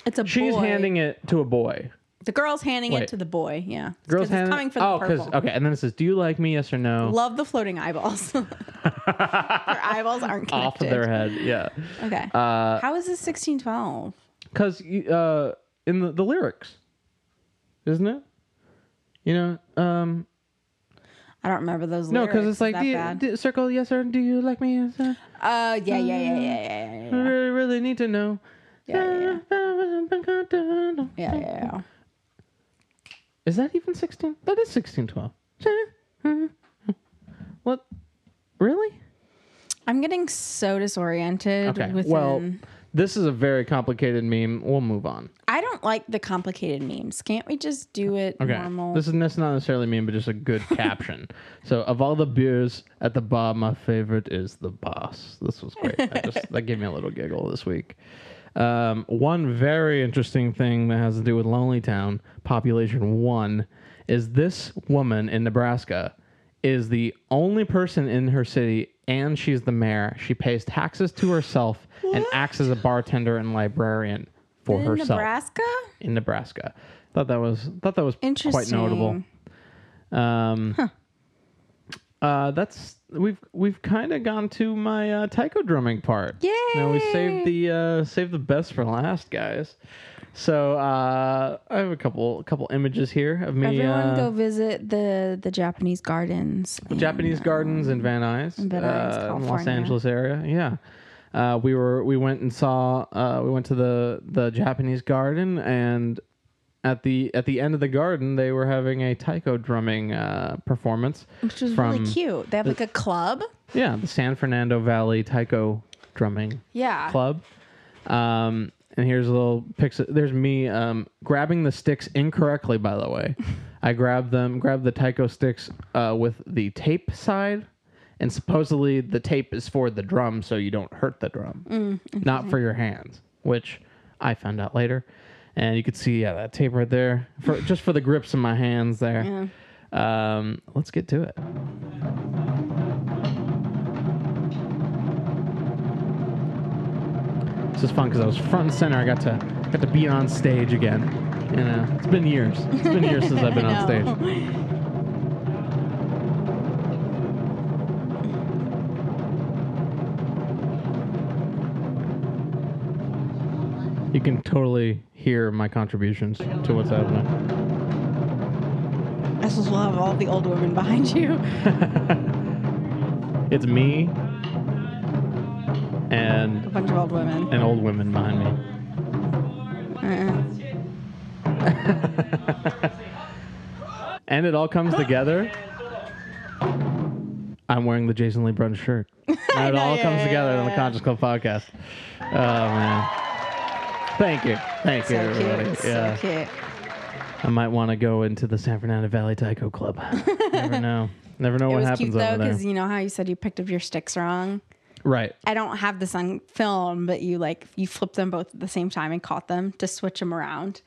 It's a She's boy. handing it to a boy. The girl's handing Wait. it to the boy. Yeah. It's Girls it's coming for the oh, purple. okay, and then it says, "Do you like me? Yes or no?" Love the floating eyeballs. *laughs* Their *laughs* eyeballs aren't connected. Off of their head, yeah. Okay. Uh, How is this 1612? Because uh, in the, the lyrics, isn't it? You know, um, I don't remember those no, lyrics. because it's Is like, that do you, bad? do- circle yes or do you like me? Yes? Uh, yeah, yeah, yeah, yeah, yeah, yeah, I yeah. really, really need to know. Yeah, yeah, Yeah, *laughs* yeah, yeah. Is that even 16? That is 1612. *laughs* What? Really? I'm getting so disoriented Okay. within. Well, this is a very complicated meme. We'll move on. I don't like the complicated memes. Can't we just do it Okay. normal? This is not necessarily meme, but just a good *laughs* caption. So, of all the beers at the bar, my favorite is the boss. This was great. I just, that gave me a little giggle this week. Um, one very interesting thing that has to do with Lonely Town, population one, is this woman in Nebraska is the only person in her city and she's the mayor. She pays taxes to herself and acts as a bartender and librarian for in herself Nebraska? in Nebraska. Thought that was thought that was quite Interesting. notable. Um, uh, that's we've we've kind of gone to my uh, taiko drumming part. Yeah. Now we saved the uh, saved the best for last, guys. So uh, I have a couple couple images here of me. Everyone uh, go visit the the Japanese gardens. in, Japanese uh, gardens in Van Nuys, Van Nuys, uh, in Los Angeles area. Yeah, uh, we were we went and saw uh, we went to the the Japanese garden and at the at the end of the garden they were having a taiko drumming uh, performance, Which was really cute. They have like a club. yeah the San Fernando Valley Taiko Drumming Yeah. Club. Um, and here's a little picture. There's me um, grabbing the sticks incorrectly. By the way, *laughs* I grabbed them, grabbed the taiko sticks uh, with the tape side, and supposedly the tape is for the drum, so you don't hurt the drum, not for your hands, which I found out later. And you could see, yeah, that tape right there, for just for the grips in my hands there. Um, let's get to it. This is fun because I was front and center. I got to got to be on stage again. You know, it's been years. It's been years since I've been *laughs* on stage. You can totally hear my contributions to what's happening. I just love all the old women behind you. *laughs* It's me and A bunch of old women. and old women behind me. Uh-uh. and it all comes together. I'm wearing the Jason Lee Brunch shirt. *laughs* And it all yeah, comes yeah, together yeah, on the. Conscious Club podcast. Oh man. Thank you. Thank you, everybody. cute. yeah. So cute. I might want to go into the San Fernando Valley Taiko Club. *laughs* Never know. Never know It what was happens cute though there. because you know how you said you picked up your sticks wrong. Right. I don't have this on film, but you like you flipped them both at the same time and caught them to switch them around.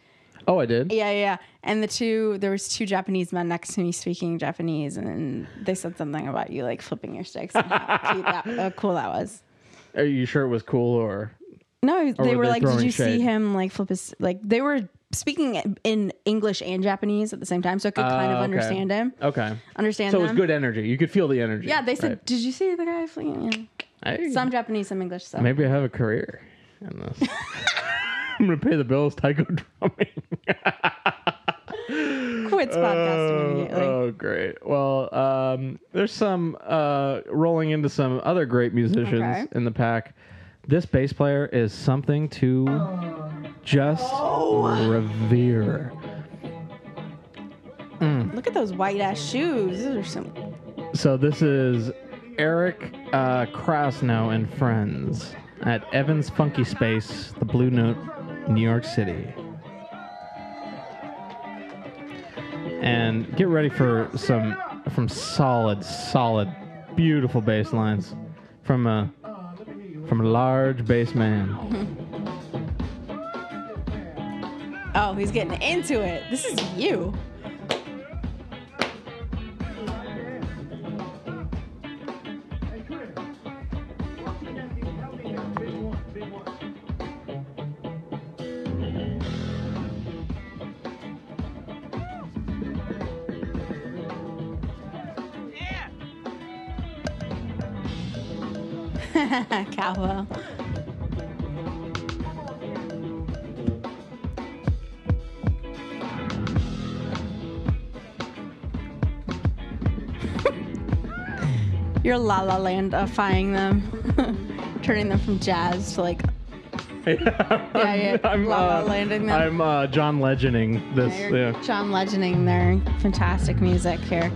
Oh, I did. Yeah, yeah. yeah. And the two there was two Japanese men next to me speaking Japanese, and they said something about you like flipping your sticks and how cute that, uh, cool that was. Are you sure it was cool or? No, they were were they like, did throwing you shade? see him like flip his like they were speaking in English and Japanese at the same time, so I could kind Ah, of okay. understand him. Okay. Understand So it was them. good energy. You could feel the energy. Yeah, they said. "Did you see the guy flicking?" Yeah. Hey, Some Japanese, some English. So maybe I have a career in this. *laughs* I'm gonna pay the bills. Taiko drumming. quits podcasting immediately. Oh, great. Well, um, there's some uh, rolling into some other great musicians Okay. in the pack. This bass player is something to just Oh. revere. Look at those white ass shoes. Those are some. So this is Eric uh, Krasno and friends at Evans Funky Space, the Blue Note, New York City. And get ready for some from solid, solid, beautiful bass lines from a from a large bass man. Oh, he's getting into it. This is you. You're la la landifying them, *laughs* turning them from jazz to like *laughs* yeah, yeah, I'm, la la uh, landing them. I'm uh, John Legending this. Yeah, you're Yeah. John Legending their fantastic music here.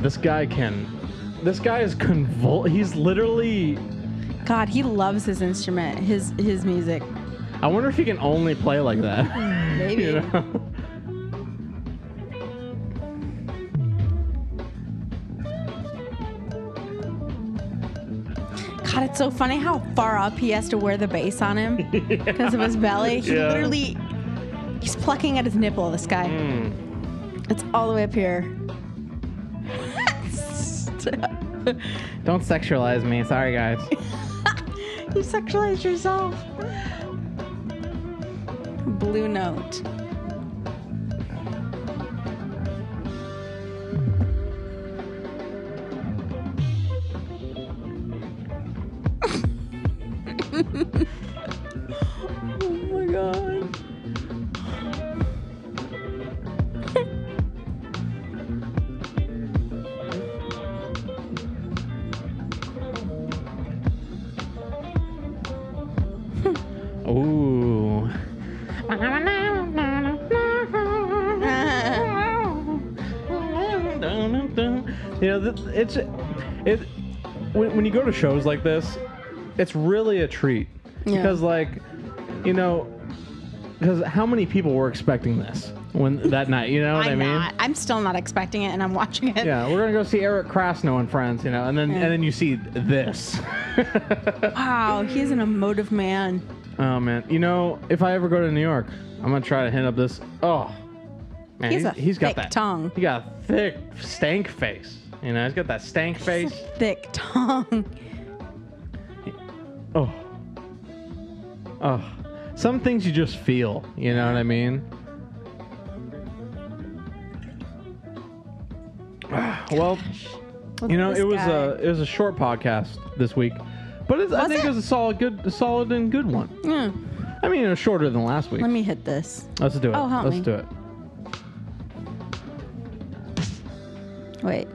God, this guy can. This guy is convul. He's literally. God, he loves his instrument, his his music. I wonder if he can only play like that. *laughs* Maybe. *laughs* you know? God, it's so funny how far up he has to wear the bass on him *laughs* because of his belly. He Yeah. literally he's plucking at his nipple, this guy. Hmm. It's all the way up here. *laughs* Don't sexualize me. Sorry, guys. *laughs* you sexualized yourself. Blue note. It's it when, when you go to shows like this, it's really a treat Yeah. because like you know because how many people were expecting this when that night? You know what *laughs* i I'm mean? not. I'm still not expecting it, and I'm watching it. Yeah, we're gonna go see Eric Krasno and friends, you know, and then Yeah. and then you see this. *laughs* Wow, he's an emotive man. oh man, you know, if I ever go to New York, I'm gonna try to hit up this. Oh, Man, he's, a he's got thick that tongue. He got a thick stank face. You know, he's got that stank face. Thick tongue. *laughs* Oh. Oh. Some things you just feel, you know what I mean? *sighs* well, Look you know, it was guy. a it was a short podcast this week, but it's, I think it? it was a solid good a solid and good one. Yeah. I mean, it was shorter than last week. Let me hit this. Let's do it. Oh, help Let's me. do it. Wait.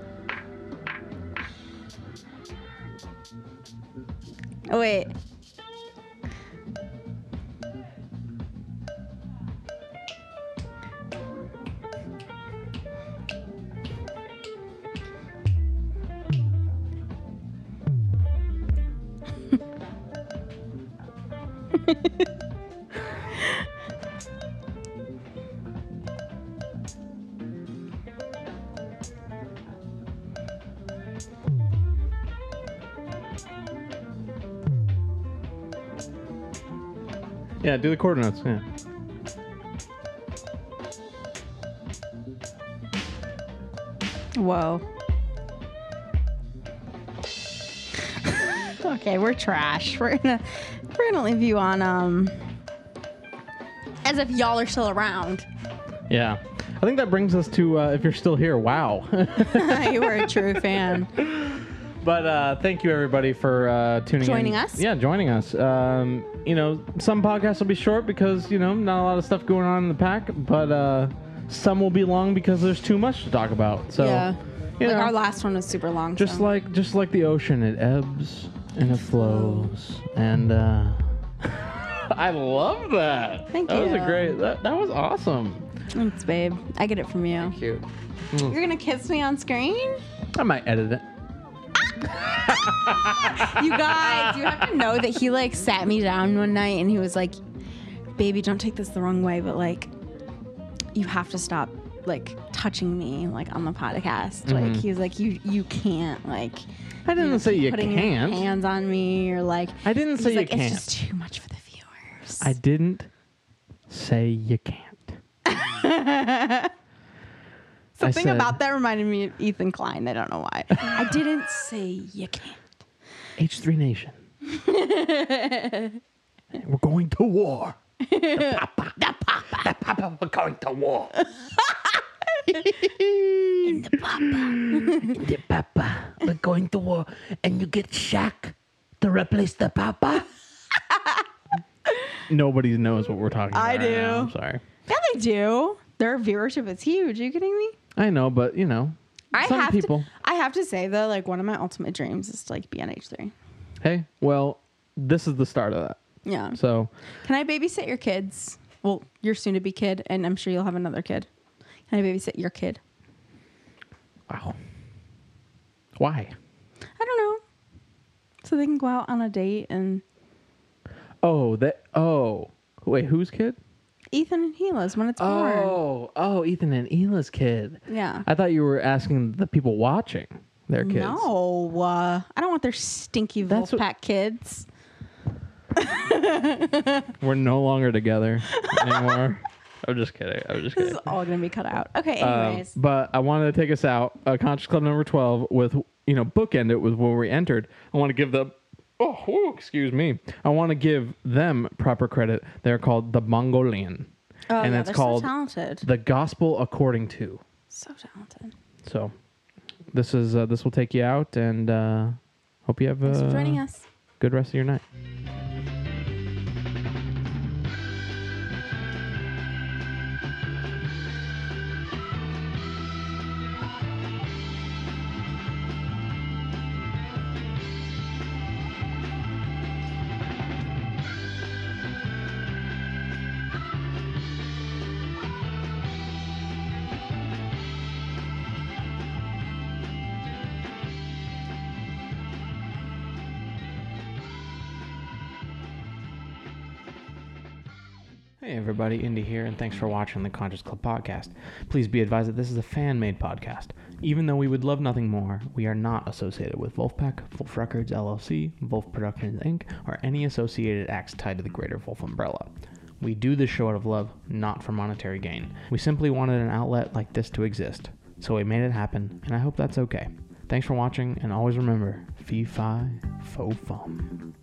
Oh, do the quarter notes. Yeah. Whoa. *laughs* okay, we're trash. We're gonna we're gonna leave you on um as if y'all are still around. Yeah. I think that brings us to uh, if you're still here. Wow. *laughs* *laughs* you were a true fan. But uh, thank you everybody for uh, tuning in. Joining in. us? Yeah, joining us. Um, you know, some podcasts will be short because you know not a lot of stuff going on in the pack, but uh, some will be long because there's too much to talk about. So, yeah. you Like know, our last one was super long. just so. like just like the ocean, it ebbs and it flows, and uh, *laughs* I love that. Thank that was a you. great. That, that was awesome. Thanks, babe. I get it from you. Cute. You're gonna kiss me on screen? I might edit it. You guys, you have to know that he like sat me down one night and he was like, "Baby, don't take this the wrong way, but like, you have to stop like touching me like on the podcast. Like he was like, you you can't like." Mm-hmm. I didn't know, say you putting your can't. hands on me or like. I didn't say you like, can't. It's just too much for the viewers. I didn't say you can't. *laughs* Something said- about that reminded me of Ethan Klein. I don't know why. I didn't say you can't. H3 Nation. *laughs* We're going to war. The Papa. The Papa. The Papa, we're going to war. *laughs* In the papa. In The Papa, we're going to war. And you get Shaq to replace the Papa? *laughs* Nobody knows what we're talking about. I right now. do. I'm sorry. Yeah, they do. Their viewership is huge. Are you kidding me? I know, but you know, I some have people. To, I have to say though, like one of my ultimate dreams is to like be on H three. Hey, well, this is the start of that. Yeah. So, Can I babysit your kids? Well, your soon to be kid, and I'm sure you'll have another kid. Can I babysit your kid? wow. Why? I don't know. So they can go out on a date and Oh, that. Oh, wait, whose kid? Ethan and Hila's when it's born. Oh, oh, Ethan and Ela's kid. Yeah. I thought you were asking the people watching their kids. No, uh, I don't want their stinky That's what- kids. *laughs* We're no longer together anymore. *laughs* I'm just kidding. I'm just This kidding. is all gonna be cut out. Okay, Um, anyways. but I wanted to take us out, uh, Conscious Club number 12, with, you know, bookend it with where we entered. I want to give the, oh, whew, excuse me. I want to give them proper credit. They're called the Mongolian. oh, and yeah, it's they're called so talented. The Gospel According to. so talented. So this is, uh, this will take you out and, uh, hope you have Thanks a for joining us. good rest of your night. Hey everybody, Indy here, and thanks for watching the Conscious Club podcast. Please be advised that this is a fan-made podcast. Even though we would love nothing more, we are not associated with Vulfpeck, Vulf Records LLC, Vulf Productions Inc., or any associated acts tied to the greater Vulf umbrella. We do this show out of love, not for monetary gain. We simply wanted an outlet like this to exist, so we made it happen, and I hope that's okay. Thanks for watching, and always remember, fee fi fo fum.